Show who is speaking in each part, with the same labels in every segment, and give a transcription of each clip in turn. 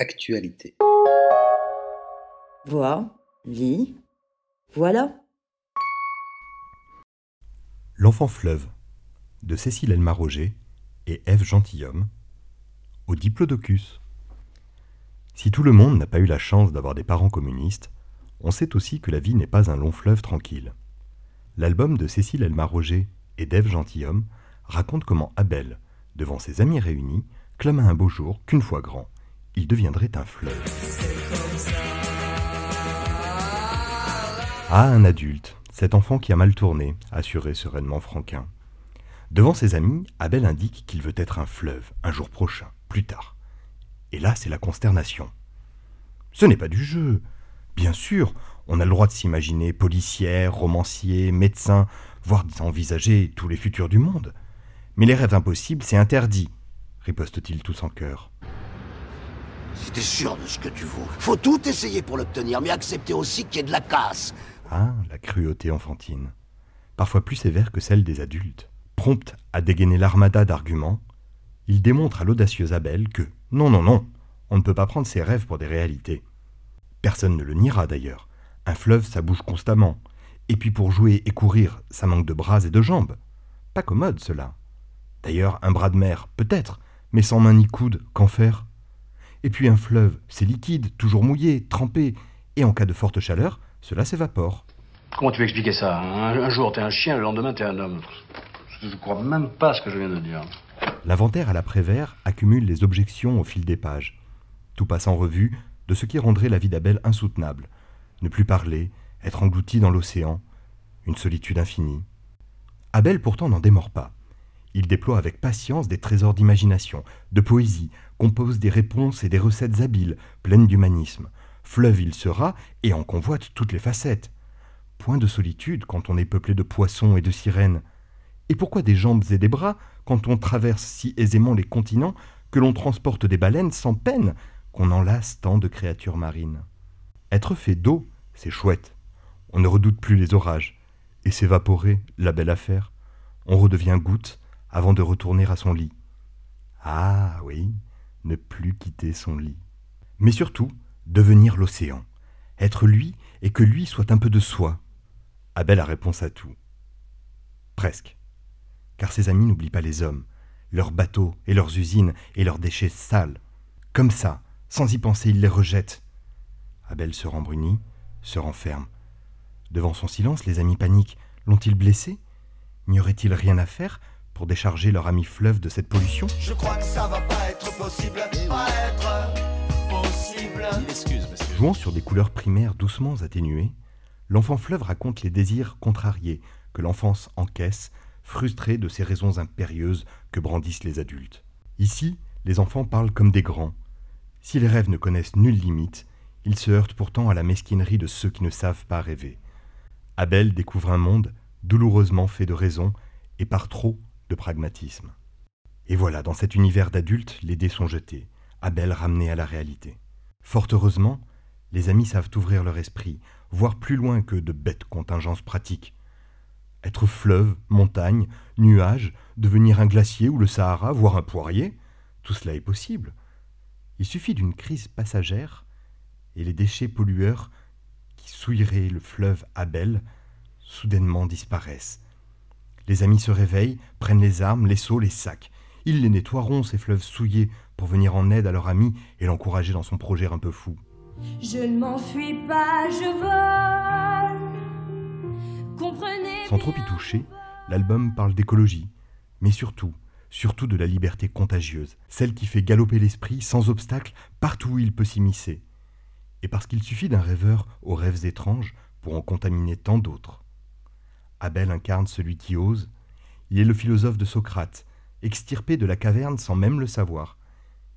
Speaker 1: Actualité.
Speaker 2: Vois, lis, voilà.
Speaker 3: L'enfant fleuve de Cécile Elma Roger et Ève Gentilhomme au Diplodocus. Si tout le monde n'a pas eu la chance d'avoir des parents communistes, on sait aussi que la vie n'est pas un long fleuve tranquille. L'album de Cécile Elma Roger et d'Ève Gentilhomme raconte comment Abel, devant ses amis réunis, clama un beau jour qu'une fois grand, il deviendrait un fleuve. Ah, un adulte, cet enfant qui a mal tourné, assurait sereinement Franquin. Devant ses amis, Abel indique qu'il veut être un fleuve, un jour prochain, plus tard. Et là, c'est la consternation. Ce n'est pas du jeu. Bien sûr, on a le droit de s'imaginer policière, romancier, médecin, voire d'envisager tous les futurs du monde. Mais les rêves impossibles, c'est interdit, riposte-t-il tous en chœur.
Speaker 4: Si t'es sûr de ce que tu vaux, faut tout essayer pour l'obtenir, mais accepter aussi qu'il y ait de la casse.
Speaker 3: Ah, la cruauté enfantine. Parfois plus sévère que celle des adultes. Prompt à dégainer l'armada d'arguments, il démontre à l'audacieuse Abel que, non, non, non, on ne peut pas prendre ses rêves pour des réalités. Personne ne le niera d'ailleurs. Un fleuve, ça bouge constamment. Et puis pour jouer et courir, ça manque de bras et de jambes. Pas commode cela. D'ailleurs, un bras de mer, peut-être, mais sans main ni coude, qu'en faire? Et puis un fleuve, c'est liquide, toujours mouillé, trempé, et en cas de forte chaleur, cela s'évapore.
Speaker 5: Comment tu veux expliquer ça un, un jour t'es un chien, le lendemain t'es un homme. Je ne crois même pas ce que je viens de dire.
Speaker 3: L'inventaire à l'après-vert accumule les objections au fil des pages. Tout passe en revue de ce qui rendrait la vie d'Abel insoutenable. Ne plus parler, être englouti dans l'océan, une solitude infinie. Abel pourtant n'en démord pas. Il déploie avec patience des trésors d'imagination, de poésie, compose des réponses et des recettes habiles, pleines d'humanisme. Fleuve il sera, et en convoite toutes les facettes. Point de solitude quand on est peuplé de poissons et de sirènes. Et pourquoi des jambes et des bras quand on traverse si aisément les continents que l'on transporte des baleines sans peine, qu'on enlace tant de créatures marines? Être fait d'eau, c'est chouette. On ne redoute plus les orages. Et s'évaporer, la belle affaire. On redevient goutte avant de retourner à son lit. Ah oui, ne plus quitter son lit. Mais surtout, devenir l'océan. Être lui et que lui soit un peu de soi. Abel a réponse à tout. Presque. Car ses amis n'oublient pas les hommes, leurs bateaux et leurs usines et leurs déchets sales. Comme ça, sans y penser, il les rejette. Abel se rembrunit, se renferme. Devant son silence, les amis paniquent. L'ont-ils blessé? N'y aurait-il rien à faire? Pour décharger leur ami fleuve de cette pollution
Speaker 6: Je crois que ça va pas être possible, pas être possible.
Speaker 5: Excuse, monsieur.
Speaker 3: Jouant sur des couleurs primaires doucement atténuées, l'enfant fleuve raconte les désirs contrariés que l'enfance encaisse, frustrée de ces raisons impérieuses que brandissent les adultes. Ici, les enfants parlent comme des grands. Si les rêves ne connaissent nulle limite, ils se heurtent pourtant à la mesquinerie de ceux qui ne savent pas rêver. Abel découvre un monde douloureusement fait de raison et par trop de pragmatisme. Et voilà, dans cet univers d'adultes, les dés sont jetés, Abel ramené à la réalité. Fort heureusement, les amis savent ouvrir leur esprit, voir plus loin que de bêtes contingences pratiques. Être fleuve, montagne, nuage, devenir un glacier ou le Sahara, voire un poirier, tout cela est possible. Il suffit d'une crise passagère et les déchets pollueurs qui souilleraient le fleuve Abel soudainement disparaissent. Les amis se réveillent, prennent les armes, les seaux, les sacs. Ils les nettoieront, ces fleuves souillés, pour venir en aide à leur ami et l'encourager dans son projet un peu fou.
Speaker 7: Je ne m'enfuis pas, je vole. Comprenez
Speaker 3: Sans trop y toucher, l'album parle d'écologie, mais surtout, surtout de la liberté contagieuse, celle qui fait galoper l'esprit sans obstacle partout où il peut s'immiscer. Et parce qu'il suffit d'un rêveur aux rêves étranges pour en contaminer tant d'autres. Abel incarne celui qui ose. Il est le philosophe de Socrate, extirpé de la caverne sans même le savoir.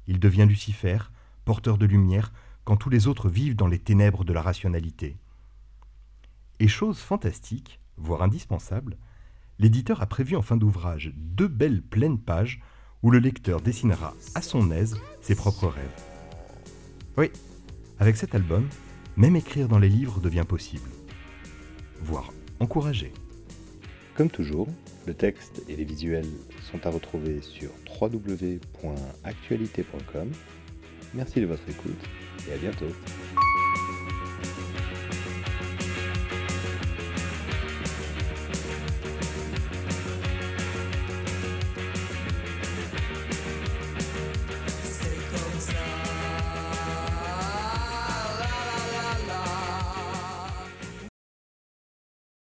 Speaker 3: Il devient Lucifer, porteur de lumière, quand tous les autres vivent dans les ténèbres de la rationalité. Et chose fantastique, voire indispensable, l'éditeur a prévu en fin d'ouvrage deux belles pleines pages où le lecteur dessinera à son aise ses propres rêves. Oui, avec cet album, même écrire dans les livres devient possible, voire encouragé.
Speaker 8: Comme toujours, le texte et les visuels sont à retrouver sur www.actualité.com
Speaker 3: Merci de votre écoute et à bientôt.